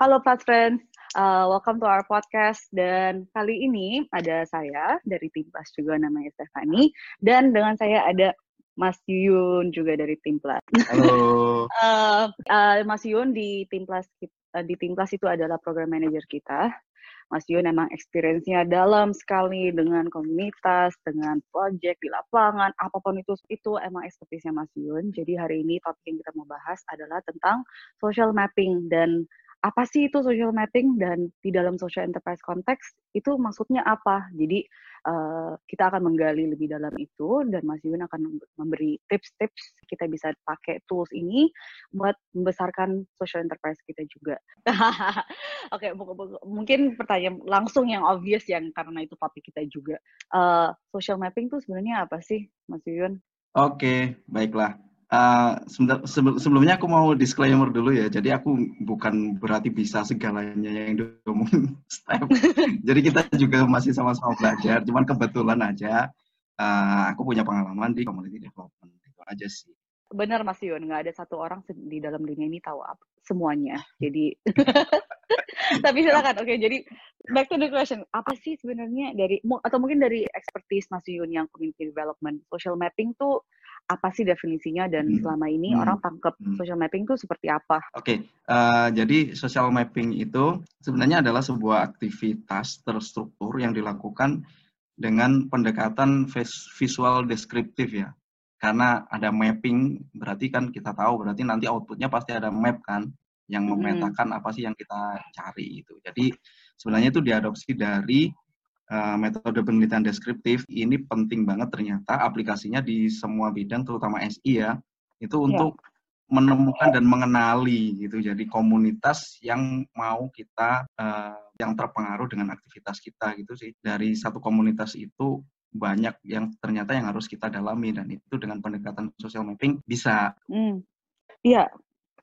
Halo Fast Friends, uh, welcome to our podcast. Dan kali ini ada saya dari tim Plus juga namanya Stefani. Dan dengan saya ada Mas Yuyun juga dari tim Plus. Halo. uh, uh, Mas Yuyun di tim Plus uh, di tim Plus itu adalah program manager kita. Mas Yun emang experience-nya dalam sekali dengan komunitas, dengan project di lapangan, apa pun itu itu emang expertise-nya Mas Yun. Jadi hari ini topik yang kita mau bahas adalah tentang social mapping dan apa sih itu social mapping dan di dalam social enterprise konteks itu maksudnya apa? Jadi uh, kita akan menggali lebih dalam itu dan Mas Yun akan memberi tips-tips kita bisa pakai tools ini buat membesarkan social enterprise kita juga. Oke, okay, mungkin pertanyaan langsung yang obvious yang karena itu topik kita juga. Uh, social mapping itu sebenarnya apa sih, Mas Yun? Oke, okay, baiklah. Uh, sebelumnya aku mau disclaimer dulu ya. Jadi aku bukan berarti bisa segalanya yang diomongin Step. Jadi kita juga masih sama-sama belajar. Cuman kebetulan aja uh, aku punya pengalaman di community development. Itu aja sih. Benar Mas Yun, nggak ada satu orang di dalam dunia ini tahu apa semuanya. Jadi tapi silakan. Oke, okay, jadi back to the question. Apa sih sebenarnya dari atau mungkin dari expertise Mas Yun yang community development, social mapping tuh apa sih definisinya dan hmm. selama ini hmm. orang tangkap hmm. social mapping itu seperti apa? Oke, okay. uh, eh, jadi social mapping itu sebenarnya adalah sebuah aktivitas terstruktur yang dilakukan dengan pendekatan visual deskriptif ya. Karena ada mapping, berarti kan kita tahu berarti nanti outputnya pasti ada map kan yang hmm. memetakan hmm. apa sih yang kita cari itu. Jadi sebenarnya itu diadopsi dari uh, metode penelitian deskriptif ini penting banget ternyata aplikasinya di semua bidang terutama SI ya itu ya. untuk menemukan dan mengenali gitu jadi komunitas yang mau kita uh, yang terpengaruh dengan aktivitas kita gitu sih dari satu komunitas itu banyak yang ternyata yang harus kita dalami dan itu dengan pendekatan social mapping bisa. Hmm. Iya,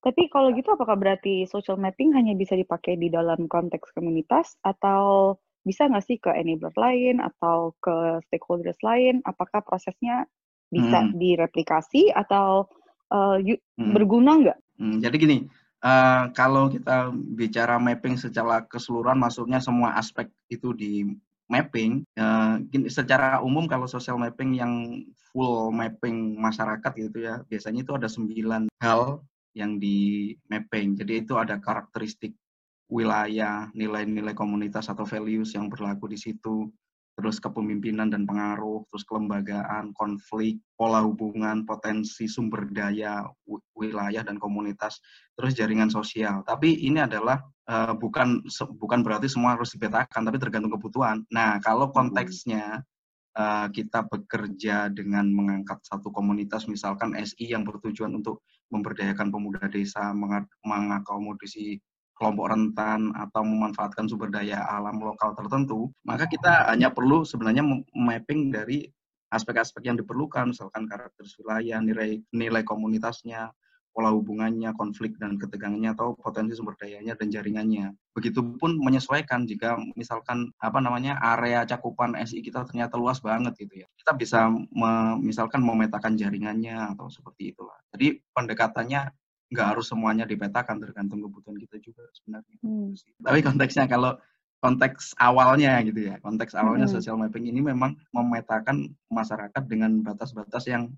tapi kalau gitu apakah berarti social mapping hanya bisa dipakai di dalam konteks komunitas atau bisa nggak sih ke enabler lain atau ke stakeholders lain? Apakah prosesnya bisa hmm. direplikasi atau uh, hmm. berguna nggak? Hmm, jadi gini, uh, kalau kita bicara mapping secara keseluruhan, maksudnya semua aspek itu di mapping. Uh, secara umum kalau social mapping yang full mapping masyarakat gitu ya, biasanya itu ada sembilan hal yang di mapping. Jadi itu ada karakteristik wilayah, nilai-nilai komunitas atau values yang berlaku di situ, terus kepemimpinan dan pengaruh, terus kelembagaan, konflik, pola hubungan, potensi sumber daya wilayah dan komunitas, terus jaringan sosial. Tapi ini adalah uh, bukan bukan berarti semua harus dipetakan, tapi tergantung kebutuhan. Nah, kalau hmm. konteksnya uh, kita bekerja dengan mengangkat satu komunitas, misalkan SI yang bertujuan untuk memberdayakan pemuda desa, mengakomodasi kelompok rentan atau memanfaatkan sumber daya alam lokal tertentu, maka kita hanya perlu sebenarnya mapping dari aspek-aspek yang diperlukan, misalkan karakter wilayah, nilai nilai komunitasnya, pola hubungannya, konflik dan ketegangannya atau potensi sumber dayanya dan jaringannya. Begitupun menyesuaikan jika misalkan apa namanya area cakupan SI kita ternyata luas banget gitu ya. Kita bisa me, misalkan memetakan jaringannya atau seperti itulah. Jadi pendekatannya nggak harus semuanya dipetakan tergantung kebutuhan kita juga sebenarnya. Hmm. Tapi konteksnya kalau konteks awalnya gitu ya, konteks awalnya hmm. social mapping ini memang memetakan masyarakat dengan batas-batas yang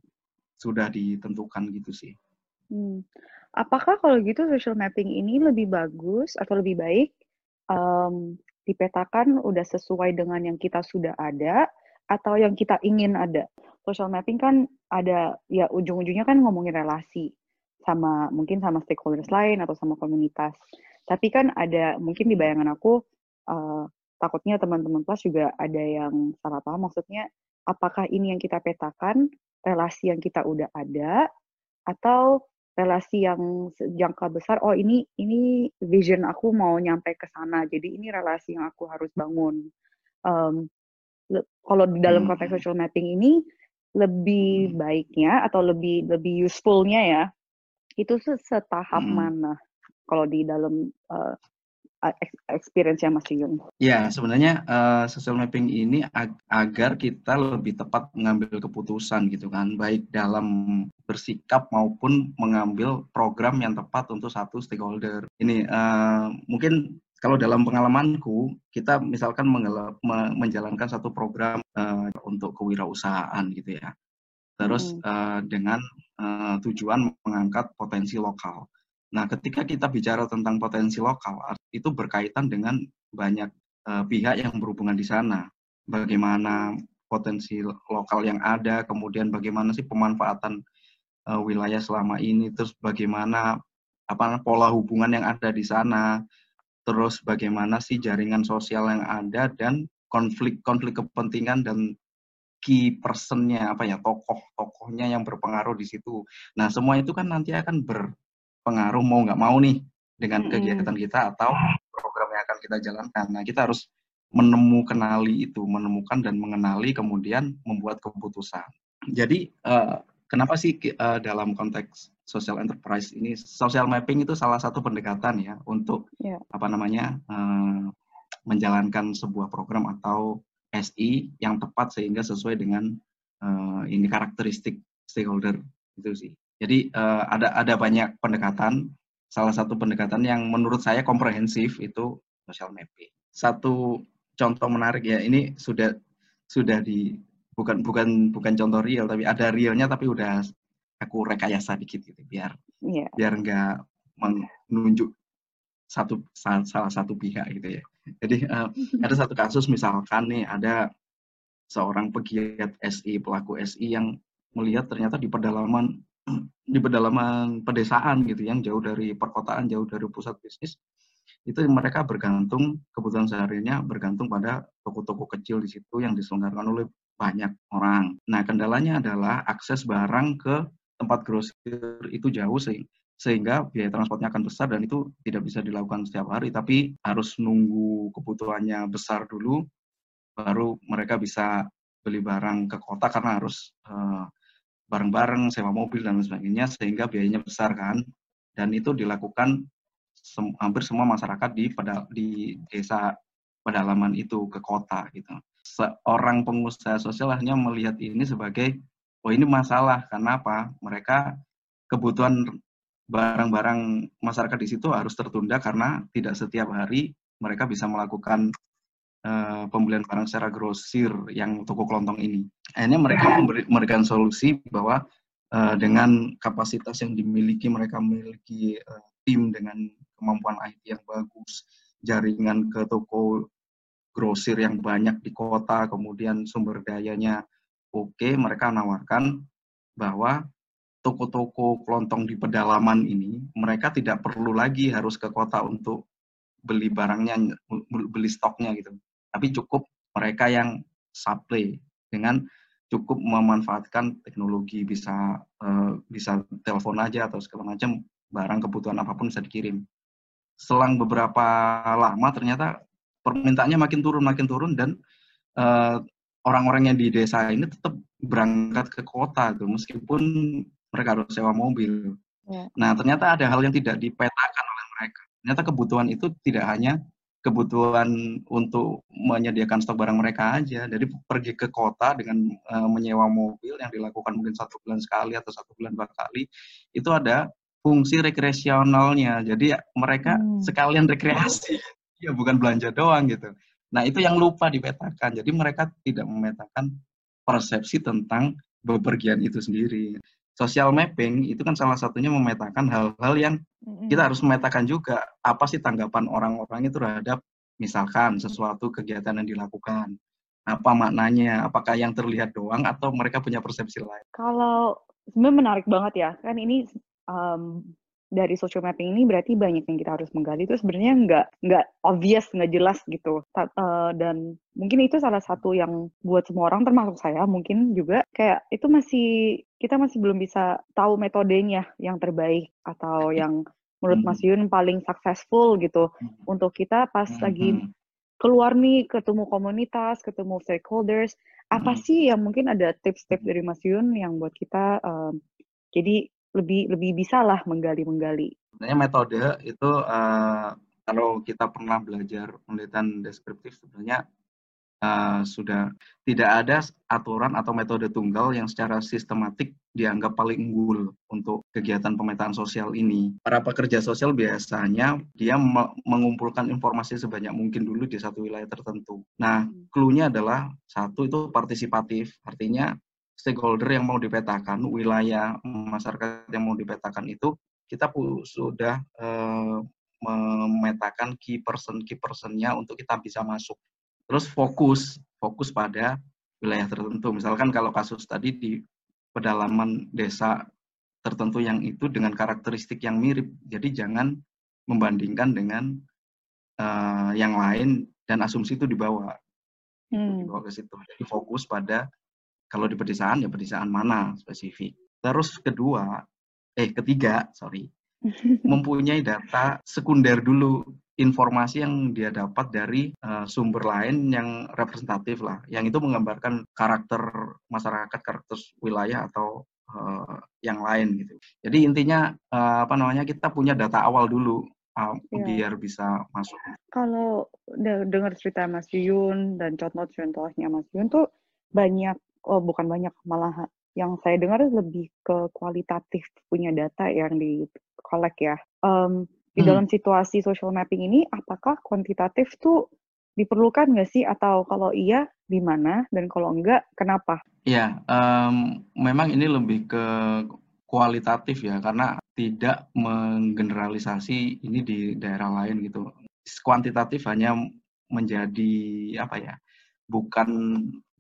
sudah ditentukan gitu sih. Hmm. Apakah kalau gitu social mapping ini lebih bagus atau lebih baik um, dipetakan udah sesuai dengan yang kita sudah ada atau yang kita ingin ada? Social mapping kan ada ya ujung-ujungnya kan ngomongin relasi sama mungkin sama stakeholders lain atau sama komunitas. Tapi kan ada mungkin di bayangan aku uh, takutnya teman-teman plus juga ada yang salah paham maksudnya apakah ini yang kita petakan relasi yang kita udah ada atau relasi yang jangka besar oh ini ini vision aku mau nyampe ke sana jadi ini relasi yang aku harus bangun um, kalau di dalam hmm. konteks social mapping ini lebih hmm. baiknya atau lebih lebih usefulnya ya itu setahap hmm. mana kalau di dalam uh, experience-nya Mas Yun? Ya, sebenarnya uh, social mapping ini ag agar kita lebih tepat mengambil keputusan gitu kan, baik dalam bersikap maupun mengambil program yang tepat untuk satu stakeholder. Ini uh, mungkin kalau dalam pengalamanku, kita misalkan menjalankan satu program uh, untuk kewirausahaan gitu ya. Terus hmm. uh, dengan uh, tujuan mengangkat potensi lokal. Nah, ketika kita bicara tentang potensi lokal, itu berkaitan dengan banyak uh, pihak yang berhubungan di sana. Bagaimana potensi lokal yang ada, kemudian bagaimana sih pemanfaatan uh, wilayah selama ini, terus bagaimana apa pola hubungan yang ada di sana, terus bagaimana sih jaringan sosial yang ada dan konflik-konflik kepentingan dan key personnya apa ya tokoh-tokohnya yang berpengaruh di situ. Nah semua itu kan nanti akan ber, pengaruh mau nggak mau nih dengan hmm. kegiatan kita atau program yang akan kita jalankan. Nah, kita harus menemukan kenali itu, menemukan dan mengenali kemudian membuat keputusan. Jadi uh, kenapa sih uh, dalam konteks social enterprise ini social mapping itu salah satu pendekatan ya untuk yeah. apa namanya uh, menjalankan sebuah program atau SI yang tepat sehingga sesuai dengan uh, ini karakteristik stakeholder itu sih. Jadi uh, ada ada banyak pendekatan. Salah satu pendekatan yang menurut saya komprehensif itu social mapping. Satu contoh menarik ya, ini sudah sudah di bukan bukan bukan contoh real tapi ada realnya tapi udah aku rekayasa dikit gitu biar yeah. biar nggak menunjuk satu salah satu pihak gitu ya. Jadi uh, ada satu kasus misalkan nih ada seorang pegiat SI pelaku SI yang melihat ternyata di pedalaman di pedalaman pedesaan gitu yang jauh dari perkotaan, jauh dari pusat bisnis, itu mereka bergantung kebutuhan seharinya bergantung pada toko-toko kecil di situ yang diselenggarakan oleh banyak orang. Nah, kendalanya adalah akses barang ke tempat grosir itu jauh sehingga biaya transportnya akan besar dan itu tidak bisa dilakukan setiap hari tapi harus nunggu kebutuhannya besar dulu baru mereka bisa beli barang ke kota karena harus uh, bareng-bareng, sewa mobil dan sebagainya sehingga biayanya besar kan. Dan itu dilakukan sem hampir semua masyarakat di pada di desa pedalaman itu ke kota gitu. Seorang pengusaha sosial hanya melihat ini sebagai oh ini masalah karena apa? Mereka kebutuhan barang-barang masyarakat di situ harus tertunda karena tidak setiap hari mereka bisa melakukan uh, pembelian barang secara grosir yang toko kelontong ini. Akhirnya mereka memberikan solusi bahwa uh, dengan kapasitas yang dimiliki mereka memiliki uh, tim dengan kemampuan IT yang bagus, jaringan ke toko grosir yang banyak di kota, kemudian sumber dayanya oke, okay, mereka menawarkan bahwa toko-toko kelontong di pedalaman ini mereka tidak perlu lagi harus ke kota untuk beli barangnya, beli stoknya gitu tapi cukup mereka yang supply dengan cukup memanfaatkan teknologi bisa uh, bisa telepon aja atau segala macam barang kebutuhan apa pun bisa dikirim. Selang beberapa lama ternyata permintaannya makin turun makin turun dan eh, orang-orang yang di desa ini tetap berangkat ke kota tuh meskipun mereka harus sewa mobil. Yeah. Nah ternyata ada hal yang tidak dipetakan oleh mereka. Ternyata kebutuhan itu tidak hanya kebutuhan untuk menyediakan stok barang mereka aja. Jadi pergi ke kota dengan uh, menyewa mobil yang dilakukan mungkin satu bulan sekali atau satu bulan dua kali, itu ada fungsi rekreasionalnya. Jadi ya, mereka hmm. sekalian rekreasi, ya bukan belanja doang gitu. Nah itu yang lupa dipetakan. Jadi mereka tidak memetakan persepsi tentang bepergian itu sendiri social mapping itu kan salah satunya memetakan hal-hal yang kita harus memetakan juga. Apa sih tanggapan orang-orang itu terhadap misalkan sesuatu kegiatan yang dilakukan? Apa maknanya? Apakah yang terlihat doang atau mereka punya persepsi lain? Kalau sebenarnya menarik banget ya. Kan ini um, dari social mapping ini berarti banyak yang kita harus menggali. Itu sebenarnya nggak nggak obvious nggak jelas gitu. Uh, dan mungkin itu salah satu yang buat semua orang termasuk saya mungkin juga kayak itu masih kita masih belum bisa tahu metodenya yang terbaik atau yang menurut Mas hmm. Yun paling successful gitu. Hmm. untuk kita pas hmm, lagi keluar nih ketemu komunitas, ketemu stakeholders, apa sih yang mungkin ada tips-tips dari Mas Yun yang buat kita um, jadi lebih lebih bisa lah menggali-menggali. Sebenarnya metode itu uh, kalau kita pernah belajar penelitian deskriptif sebenarnya uh, sudah tidak ada aturan atau metode tunggal yang secara sistematik dianggap paling unggul untuk kegiatan pemetaan sosial ini. Para pekerja sosial biasanya dia mengumpulkan informasi sebanyak mungkin dulu di satu wilayah tertentu. Nah, hmm. clue-nya adalah satu itu partisipatif, artinya stakeholder yang mau dipetakan, wilayah masyarakat yang mau dipetakan itu kita sudah uh, memetakan key person key personnya untuk kita bisa masuk terus fokus fokus pada wilayah tertentu. Misalkan kalau kasus tadi di pedalaman desa tertentu yang itu dengan karakteristik yang mirip. Jadi jangan membandingkan dengan uh, yang lain dan asumsi itu dibawa hmm. dibawa ke situ. Jadi fokus pada kalau di pedesaan ya pedesaan mana spesifik. Terus kedua, eh ketiga, sorry, mempunyai data sekunder dulu informasi yang dia dapat dari uh, sumber lain yang representatif lah, yang itu menggambarkan karakter masyarakat, karakter wilayah atau uh, yang lain gitu. Jadi intinya uh, apa namanya kita punya data awal dulu uh, yeah. biar bisa masuk. Kalau dengar cerita Mas Yun dan contoh-contohnya Mas Yun tuh banyak, oh bukan banyak malah yang saya dengar lebih ke kualitatif punya data yang di collect ya. Um, di hmm. dalam situasi social mapping ini, apakah kuantitatif tuh diperlukan nggak sih? Atau kalau iya, di mana? Dan kalau enggak, kenapa? Ya, um, memang ini lebih ke kualitatif ya, karena tidak menggeneralisasi ini di daerah lain gitu. Kuantitatif hanya menjadi apa ya? Bukan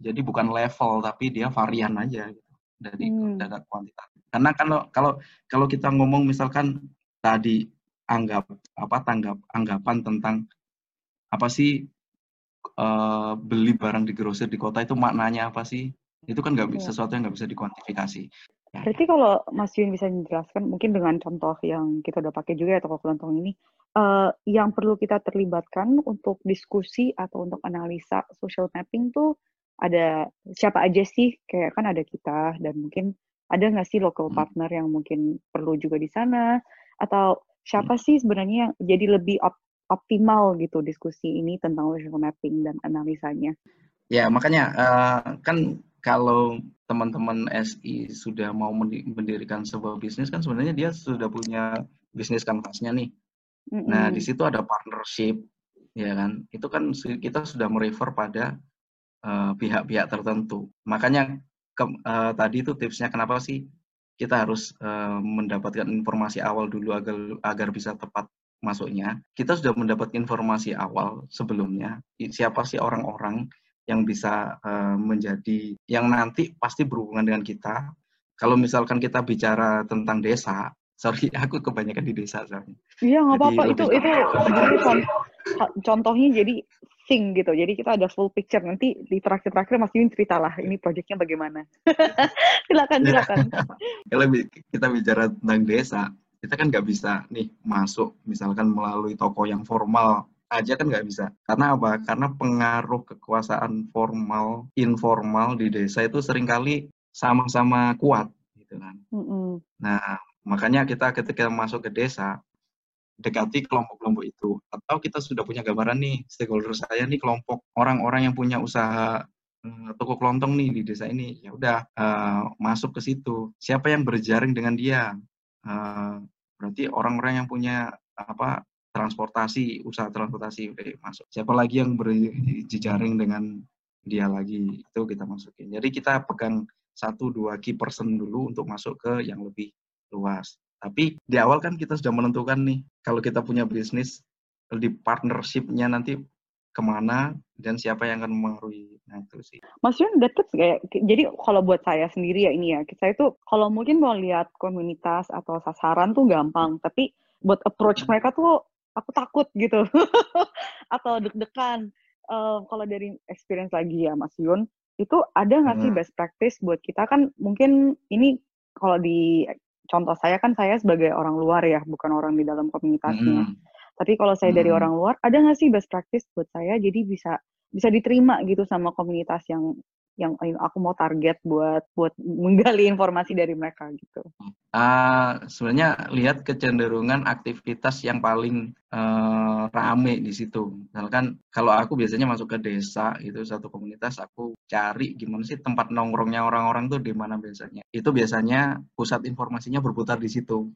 jadi bukan level tapi dia varian aja gitu dari hmm. data kuantitatif. Karena kalau kalau kalau kita ngomong misalkan tadi anggap apa tanggap anggapan tentang apa sih uh, beli barang di grosir di kota itu maknanya apa sih? Itu kan nggak bisa iya. sesuatu yang nggak bisa dikuantifikasi. Berarti kalau Mas Yun bisa menjelaskan mungkin dengan contoh yang kita udah pakai juga ya toko kelontong ini, uh, yang perlu kita terlibatkan untuk diskusi atau untuk analisa social mapping tuh ada siapa aja sih? Kayak kan ada kita dan mungkin ada nggak sih local hmm. partner yang mungkin perlu juga di sana atau siapa hmm. sih sebenarnya yang jadi lebih op optimal gitu diskusi ini tentang social mapping dan analisanya? Ya makanya uh, kan kalau teman-teman SI sudah mau mendirikan sebuah bisnis kan sebenarnya dia sudah punya bisnis kanvasnya nih. Nah di situ ada partnership ya kan. Itu kan kita sudah merefer pada eh, pihak-pihak uh, tertentu. Makanya ke, uh, tadi itu tipsnya kenapa sih kita harus uh, mendapatkan informasi awal dulu agar agar bisa tepat masuknya. Kita sudah mendapat informasi awal sebelumnya siapa sih orang-orang yang bisa uh, menjadi yang nanti pasti berhubungan dengan kita. Kalau misalkan kita bicara tentang desa, sorry aku kebanyakan di desa soalnya. Iya nggak apa-apa itu itu contohnya jadi sing gitu. Jadi kita ada full picture. Nanti di terakhir-terakhir Mas Yun ceritalah ini proyeknya bagaimana. silakan, silakan. Kalau kita bicara tentang desa, kita kan nggak bisa nih masuk misalkan melalui toko yang formal aja kan nggak bisa. Karena apa? Karena pengaruh kekuasaan formal, informal di desa itu sering kali sama-sama kuat gitu kan. Mm -hmm. Nah, makanya kita ketika masuk ke desa, dekati kelompok-kelompok itu. Atau kita sudah punya gambaran nih, stakeholder saya nih kelompok orang-orang yang punya usaha uh, toko kelontong nih di desa ini. Ya udah uh, masuk ke situ. Siapa yang berjaring dengan dia? Uh, berarti orang-orang yang punya apa transportasi, usaha transportasi oke, masuk. Siapa lagi yang berjejaring dengan dia lagi itu kita masukin. Jadi kita pegang satu dua key person dulu untuk masuk ke yang lebih luas. Tapi di awal kan kita sudah menentukan nih, kalau kita punya bisnis, di partnership-nya nanti ke mana dan siapa yang akan memengaruhi. Nah itu sih. Mas Yun, that tips kayak, jadi kalau buat saya sendiri ya ini ya, saya itu kalau mungkin mau lihat komunitas atau sasaran tuh gampang, tapi buat approach mereka tuh aku takut gitu. atau deg-degan. Uh, kalau dari experience lagi ya Mas Yun, itu ada nggak sih hmm. best practice buat kita kan mungkin ini kalau di contoh saya kan saya sebagai orang luar ya, bukan orang di dalam komunitasnya. Mm. Tapi kalau saya mm. dari orang luar, ada nggak sih best practice buat saya jadi bisa bisa diterima gitu sama komunitas yang yang aku mau target buat buat menggali informasi dari mereka gitu? Uh, sebenarnya lihat kecenderungan aktivitas yang paling uh, rame di situ. Misalkan kalau aku biasanya masuk ke desa itu satu komunitas, aku cari gimana sih tempat nongkrongnya orang-orang tuh di mana biasanya. Itu biasanya pusat informasinya berputar di situ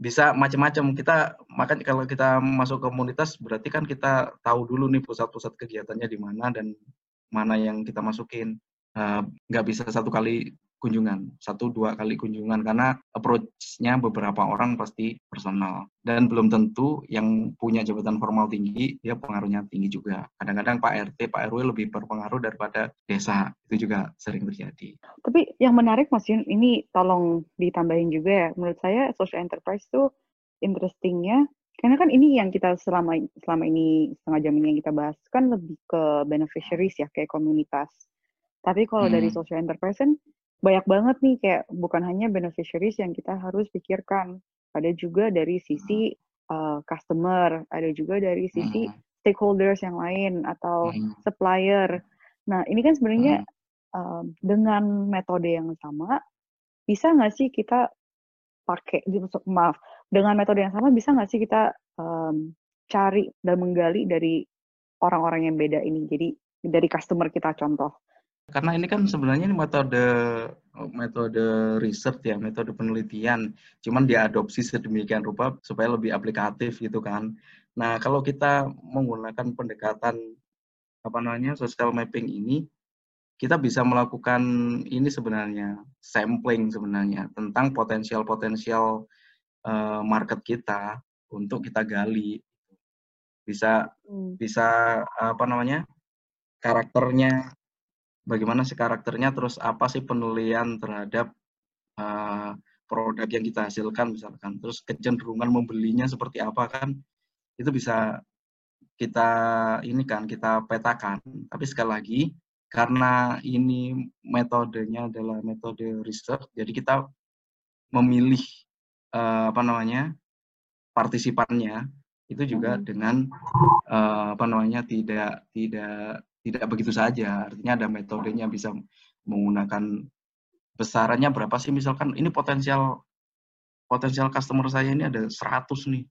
bisa macam-macam kita makan kalau kita masuk komunitas berarti kan kita tahu dulu nih pusat-pusat kegiatannya di mana dan mana yang kita masukin nggak uh, bisa satu kali kunjungan, satu dua kali kunjungan karena approach-nya beberapa orang pasti personal dan belum tentu yang punya jabatan formal tinggi dia pengaruhnya tinggi juga. Kadang-kadang Pak RT, Pak RW lebih berpengaruh daripada desa itu juga sering terjadi. Tapi yang menarik Mas Yun, ini tolong ditambahin juga ya. Menurut saya social enterprise itu interestingnya karena kan ini yang kita selama selama ini setengah jam ini yang kita bahas kan lebih ke beneficiaries ya kayak komunitas. Tapi kalau hmm. dari social enterprise banyak banget nih kayak bukan hanya beneficiaries yang kita harus pikirkan, ada juga dari sisi uh, customer, ada juga dari sisi hmm. stakeholders yang lain atau hmm. supplier. Nah ini kan sebenarnya uh, dengan metode yang sama bisa nggak sih kita pakai maaf dengan metode yang sama bisa nggak sih kita um, cari dan menggali dari orang-orang yang beda ini jadi dari customer kita contoh karena ini kan sebenarnya ini metode metode riset ya, metode penelitian, cuman diadopsi sedemikian rupa supaya lebih aplikatif gitu kan. Nah, kalau kita menggunakan pendekatan apa namanya social mapping ini, kita bisa melakukan ini sebenarnya sampling sebenarnya tentang potensial-potensial uh, market kita untuk kita gali. Bisa hmm. bisa apa namanya? karakternya bagaimana sih karakternya, terus apa sih penilaian terhadap uh, produk yang kita hasilkan misalkan, terus kecenderungan membelinya seperti apa kan, itu bisa kita ini kan kita petakan. Tapi sekali lagi karena ini metodenya adalah metode research, jadi kita memilih uh, apa namanya partisipannya itu juga dengan uh, apa namanya tidak tidak tidak begitu saja. Artinya ada metodenya bisa menggunakan besarannya berapa sih misalkan ini potensial potensial customer saya ini ada 100 nih.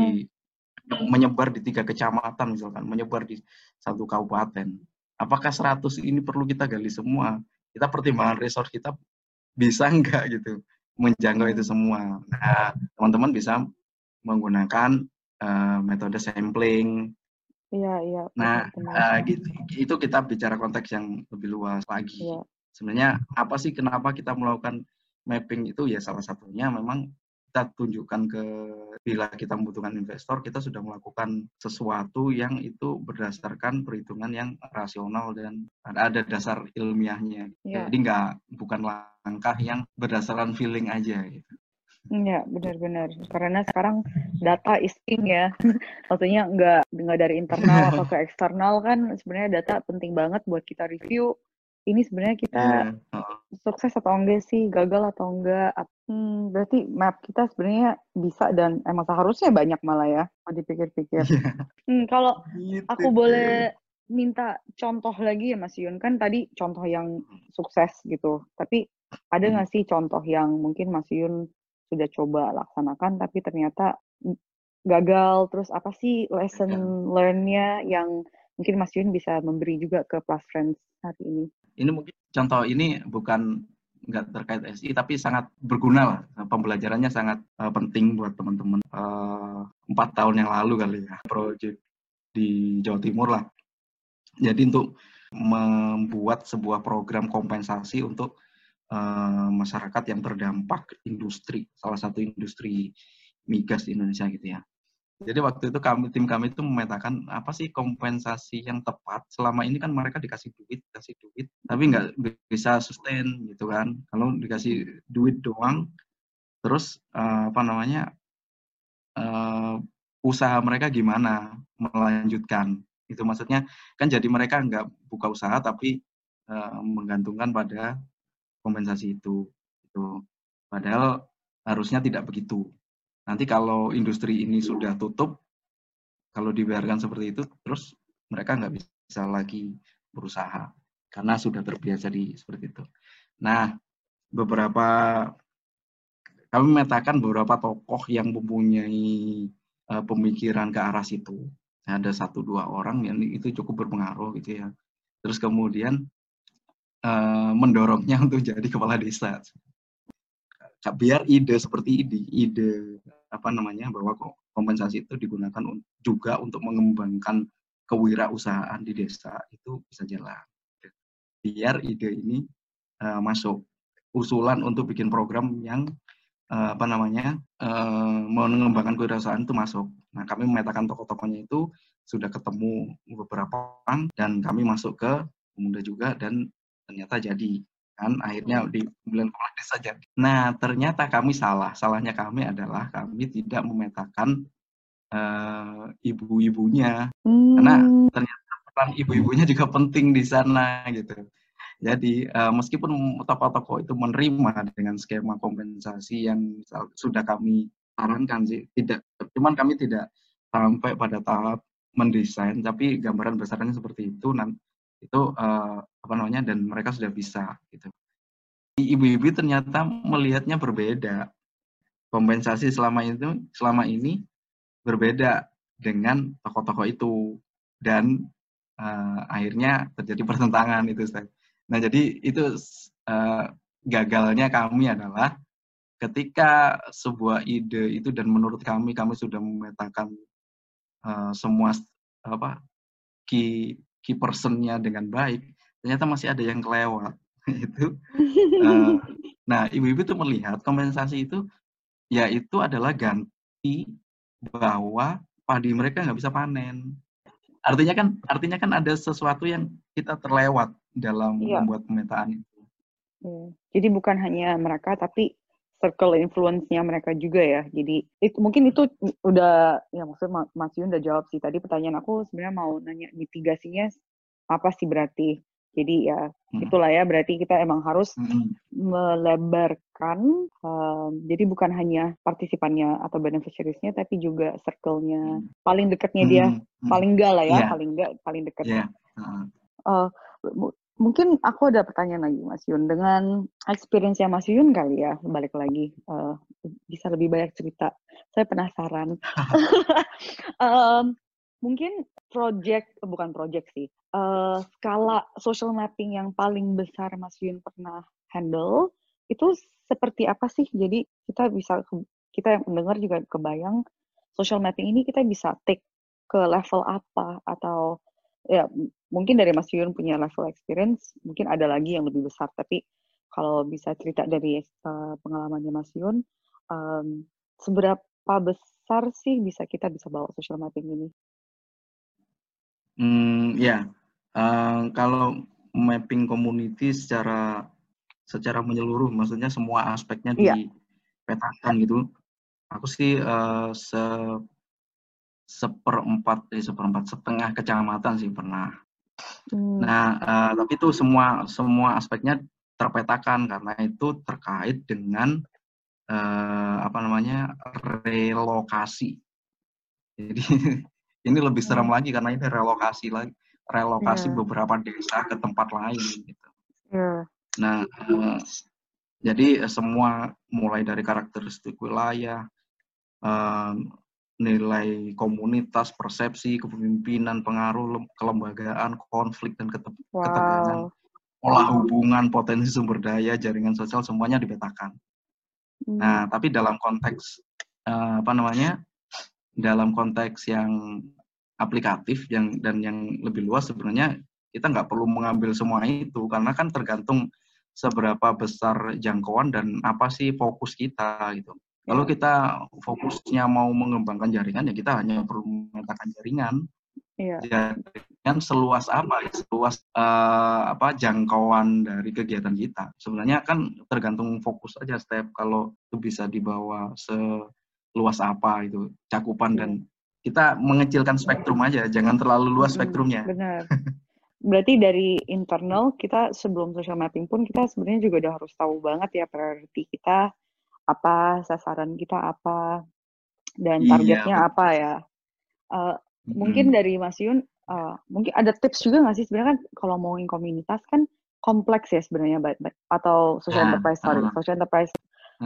Di, menyebar di tiga kecamatan misalkan, menyebar di satu kabupaten. Apakah 100 ini perlu kita gali semua? Kita pertimbangan resource kita bisa enggak gitu menjangkau itu semua. Nah, teman-teman bisa menggunakan uh, metode sampling, Iya iya, Nah, uh, gitu itu kita bicara konteks yang lebih luas lagi. Iya. Sebenarnya apa sih kenapa kita melakukan mapping itu ya salah satunya memang kita tunjukkan ke bila kita membutuhkan investor, kita sudah melakukan sesuatu yang itu berdasarkan perhitungan yang rasional dan ada dasar ilmiahnya. Iya. Jadi nggak bukan langkah yang berdasarkan feeling aja gitu. Iya, benar-benar. Karena sekarang data is king ya. Maksudnya nggak nggak dari internal atau ke eksternal kan sebenarnya data penting banget buat kita review. Ini sebenarnya kita yeah. sukses atau enggak sih, gagal atau enggak. Hmm, berarti map kita sebenarnya bisa dan emang seharusnya banyak malah ya, kalau dipikir-pikir. Yeah. Hmm, kalau gitu, aku boleh minta contoh lagi ya Mas Yun, kan tadi contoh yang sukses gitu. Tapi ada hmm. nggak sih contoh yang mungkin Mas Yun sudah coba laksanakan tapi ternyata gagal. Terus apa sih lesson learn-nya yang mungkin Mas Yun bisa memberi juga ke Plus Friends hari ini? Ini mungkin contoh ini bukan nggak terkait SI tapi sangat berguna lah. Pembelajarannya sangat uh, penting buat teman-teman. Uh, empat tahun yang lalu kali ya project di Jawa Timur lah. Jadi untuk membuat sebuah program kompensasi untuk uh, masyarakat yang terdampak industri, salah satu industri migas di Indonesia gitu ya. Jadi waktu itu kami tim kami itu memetakan apa sih kompensasi yang tepat. Selama ini kan mereka dikasih duit, dikasih duit, tapi nggak bisa sustain gitu kan. Kalau dikasih duit doang, terus uh, apa namanya uh, usaha mereka gimana melanjutkan? Itu maksudnya kan jadi mereka nggak buka usaha tapi menggantungkan pada kompensasi itu itu padahal harusnya tidak begitu nanti kalau industri ini sudah tutup kalau dibiarkan seperti itu terus mereka nggak bisa lagi berusaha karena sudah terbiasa di seperti itu. Nah, beberapa kami memetakan beberapa tokoh yang mempunyai uh, pemikiran ke arah situ. Ada satu dua orang yang itu cukup berpengaruh gitu ya. Terus kemudian uh, mendorongnya untuk jadi kepala desa. Biar ide seperti ini, ide apa namanya bahwa kompensasi itu digunakan juga untuk mengembangkan kewirausahaan di desa itu bisa jalan. Biar ide ini uh, masuk usulan untuk bikin program yang uh, apa namanya uh, mengembangkan kewirausahaan itu masuk. Nah kami memetakan tokoh-tokohnya itu sudah ketemu beberapa orang dan kami masuk ke pemuda juga dan ternyata jadi kan akhirnya di bulan kepala desa jadi. Nah ternyata kami salah. Salahnya kami adalah kami tidak memetakan uh, ibu-ibunya hmm. karena ternyata peran ibu-ibunya juga penting di sana gitu. Jadi uh, meskipun tokoh-tokoh itu menerima dengan skema kompensasi yang sudah kami sarankan sih, tidak, cuman kami tidak sampai pada tahap mendesain, tapi gambaran besarnya seperti itu, nanti itu uh, apa namanya dan mereka sudah bisa gitu. Ibu-ibu ternyata melihatnya berbeda. Kompensasi selama itu selama ini berbeda dengan tokoh-tokoh itu dan uh, akhirnya terjadi pertentangan itu Ustaz. Nah, jadi itu uh, gagalnya kami adalah ketika sebuah ide itu dan menurut kami kami sudah memetakan uh, semua apa key key personnya dengan baik, ternyata masih ada yang kelewat itu. Uh, nah, ibu-ibu itu melihat kompensasi itu ya itu adalah ganti bahwa padi mereka nggak bisa panen. Artinya kan artinya kan ada sesuatu yang kita terlewat dalam iya. membuat pemetaan itu. Hmm. Jadi bukan hanya mereka, tapi circle influence-nya mereka juga ya. Jadi itu mungkin itu udah ya maksudnya Mas Yun udah jawab sih tadi pertanyaan aku sebenarnya mau nanya mitigasinya apa sih berarti. Jadi ya hmm. itulah ya berarti kita emang harus hmm. melebarkan um, jadi bukan hanya partisipannya atau beneficiariesnya tapi juga circle-nya hmm. paling dekatnya dia hmm. paling enggak lah ya yeah. paling enggak paling dekat. Yeah. Uh. Uh, mungkin aku ada pertanyaan lagi Mas Yun. Dengan experience Mas Yun kali ya balik lagi uh, bisa lebih banyak cerita. Saya penasaran. Um, mungkin project bukan project sih uh, skala social mapping yang paling besar Mas Yun pernah handle itu seperti apa sih? Jadi kita bisa kita yang mendengar juga kebayang social mapping ini kita bisa take ke level apa? Atau ya mungkin dari Mas Yun punya level experience, mungkin ada lagi yang lebih besar. Tapi kalau bisa cerita dari uh, pengalamannya Mas Yun, um, seberapa besar sih bisa kita bisa bawa social mapping ini? Hmm, ya, uh, kalau mapping community secara secara menyeluruh, maksudnya semua aspeknya yeah. dipetakan gitu. Aku sih uh, se seperempat, eh, seperempat setengah kecamatan sih pernah Hmm. Nah, uh, tapi itu semua semua aspeknya terpetakan karena itu terkait dengan uh, apa namanya relokasi. Jadi ini lebih serem hmm. lagi karena ini relokasi lagi, relokasi yeah. beberapa desa ke tempat lain gitu. Yeah. Nah, uh, jadi semua mulai dari karakteristik wilayah, uh, nilai komunitas, persepsi, kepemimpinan, pengaruh, kelembagaan, konflik dan wow. ketegangan, pola hubungan, potensi sumber daya, jaringan sosial semuanya dipetakan. Hmm. Nah, tapi dalam konteks uh, apa namanya? Dalam konteks yang aplikatif yang dan yang lebih luas sebenarnya kita nggak perlu mengambil semua itu karena kan tergantung seberapa besar jangkauan dan apa sih fokus kita gitu. Kalau kita fokusnya mau mengembangkan jaringan, ya kita hanya perlu memetakan jaringan. Iya. Jaringan seluas apa? Seluas uh, apa jangkauan dari kegiatan kita. Sebenarnya kan tergantung fokus aja step. Kalau itu bisa dibawa seluas apa itu cakupan dan kita mengecilkan spektrum aja, jangan terlalu luas spektrumnya. Benar. Berarti dari internal kita sebelum social mapping pun kita sebenarnya juga udah harus tahu banget ya priority kita apa sasaran kita apa dan iya, targetnya iya, apa ya uh, hmm. mungkin dari Mas Yun uh, mungkin ada tips juga nggak sih sebenarnya kan kalau ngomongin komunitas kan kompleks ya sebenarnya atau social yeah. enterprise sorry uh, social enterprise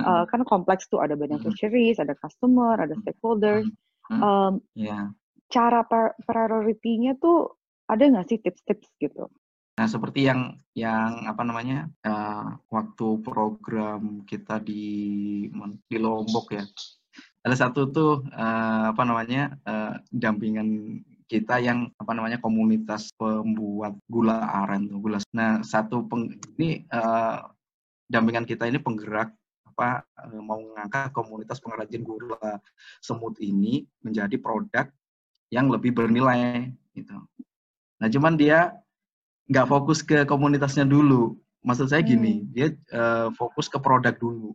uh, kan kompleks tuh ada banyak fisheries, ada customer, ada stakeholders. Um, yeah. Cara priority-nya tuh ada nggak sih tips-tips gitu? Nah, seperti yang yang apa namanya uh, waktu program kita di di Lombok ya, ada satu tuh uh, apa namanya uh, dampingan kita yang apa namanya komunitas pembuat gula aren tuh gula. Nah, satu peng, ini uh, dampingan kita ini penggerak apa mau mengangkat komunitas pengrajin gula semut ini menjadi produk yang lebih bernilai gitu. Nah, cuman dia nggak fokus ke komunitasnya dulu. Maksud saya gini, hmm. dia uh, fokus ke produk dulu.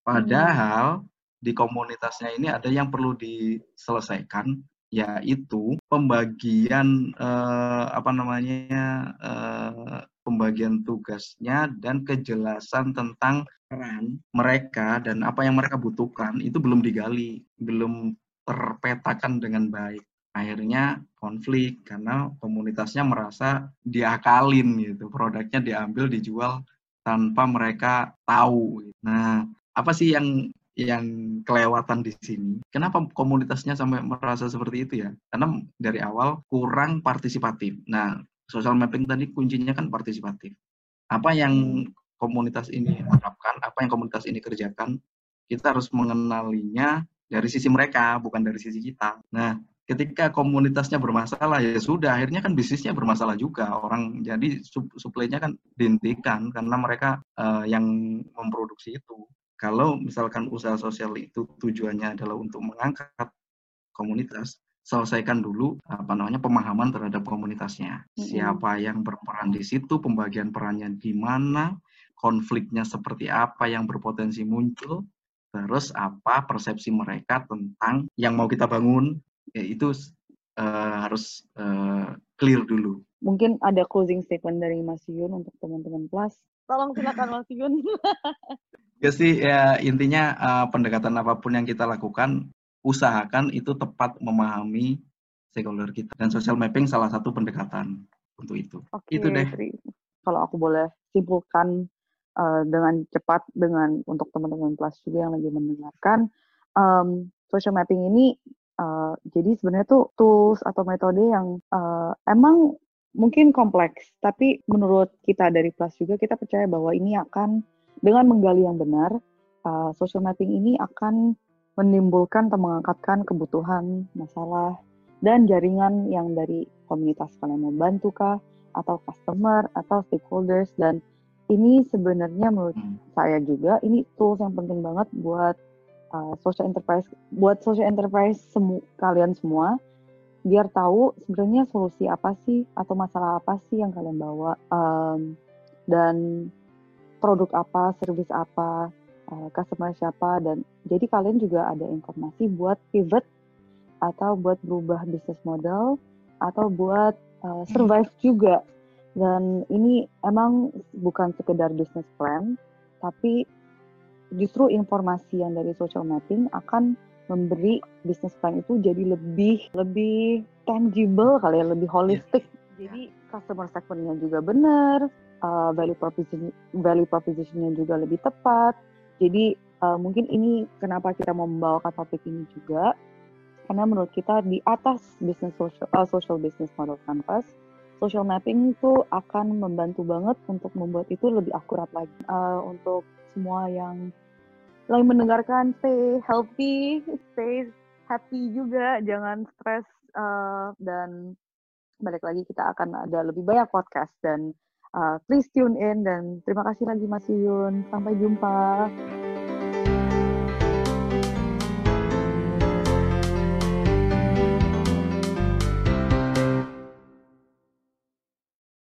Padahal hmm. di komunitasnya ini ada yang perlu diselesaikan, yaitu pembagian uh, apa namanya uh, pembagian tugasnya dan kejelasan tentang peran mereka dan apa yang mereka butuhkan itu belum digali, belum terpetakan dengan baik akhirnya konflik karena komunitasnya merasa diakalin gitu produknya diambil dijual tanpa mereka tahu. Nah apa sih yang yang kelewatan di sini? Kenapa komunitasnya sampai merasa seperti itu ya? Karena dari awal kurang partisipatif. Nah social mapping tadi kuncinya kan partisipatif. Apa yang komunitas ini harapkan apa yang komunitas ini kerjakan kita harus mengenalinya dari sisi mereka bukan dari sisi kita. Nah ketika komunitasnya bermasalah ya sudah akhirnya kan bisnisnya bermasalah juga. Orang jadi suplainya kan dihentikan karena mereka uh, yang memproduksi itu. Kalau misalkan usaha sosial itu tujuannya adalah untuk mengangkat komunitas selesaikan dulu apa namanya pemahaman terhadap komunitasnya. Siapa yang berperan di situ pembagian perannya di mana konfliknya seperti apa yang berpotensi muncul terus apa persepsi mereka tentang yang mau kita bangun ya itu uh, harus uh, clear dulu. Mungkin ada closing statement dari Mas Yun untuk teman-teman plus. Tolong silakan Mas Yun. ya sih ya intinya uh, pendekatan apa pun yang kita lakukan usahakan itu tepat memahami stakeholder kita dan social mapping salah satu pendekatan untuk itu. Oke, itu deh. Kalau aku boleh simpulkan uh, dengan cepat dengan untuk teman-teman plus juga yang lagi mendengarkan um, social mapping ini Uh, jadi sebenarnya tuh tools atau metode yang uh, emang mungkin kompleks, tapi menurut kita dari Plus juga kita percaya bahwa ini akan dengan menggali yang benar, uh, social mapping ini akan menimbulkan atau mengangkatkan kebutuhan, masalah, dan jaringan yang dari komunitas kalian mau bantu kah, atau customer, atau stakeholders, dan ini sebenarnya menurut hmm. saya juga ini tools yang penting banget buat uh, social enterprise buat social enterprise semu kalian semua biar tahu sebenarnya solusi apa sih atau masalah apa sih yang kalian bawa um, dan produk apa, service apa, uh, customer siapa dan jadi kalian juga ada informasi buat pivot atau buat berubah bisnis model atau buat uh, survive juga. Dan ini emang bukan sekedar business plan tapi justru informasi yang dari social mapping akan memberi bisnis plan itu jadi lebih lebih tangible kali ya, lebih holistik. Yeah. Jadi customer segmentnya juga benar, uh, value proposition value propositionnya juga lebih tepat. Jadi uh, mungkin ini kenapa kita mau membawakan topik ini juga karena menurut kita di atas bisnis social uh, social business model canvas social mapping itu akan membantu banget untuk membuat itu lebih akurat lagi uh, untuk semua yang lagi mendengarkan stay healthy, stay happy juga, jangan stres uh, dan balik lagi kita akan ada lebih banyak podcast dan uh, please tune in dan terima kasih lagi Mas Yun. Sampai jumpa.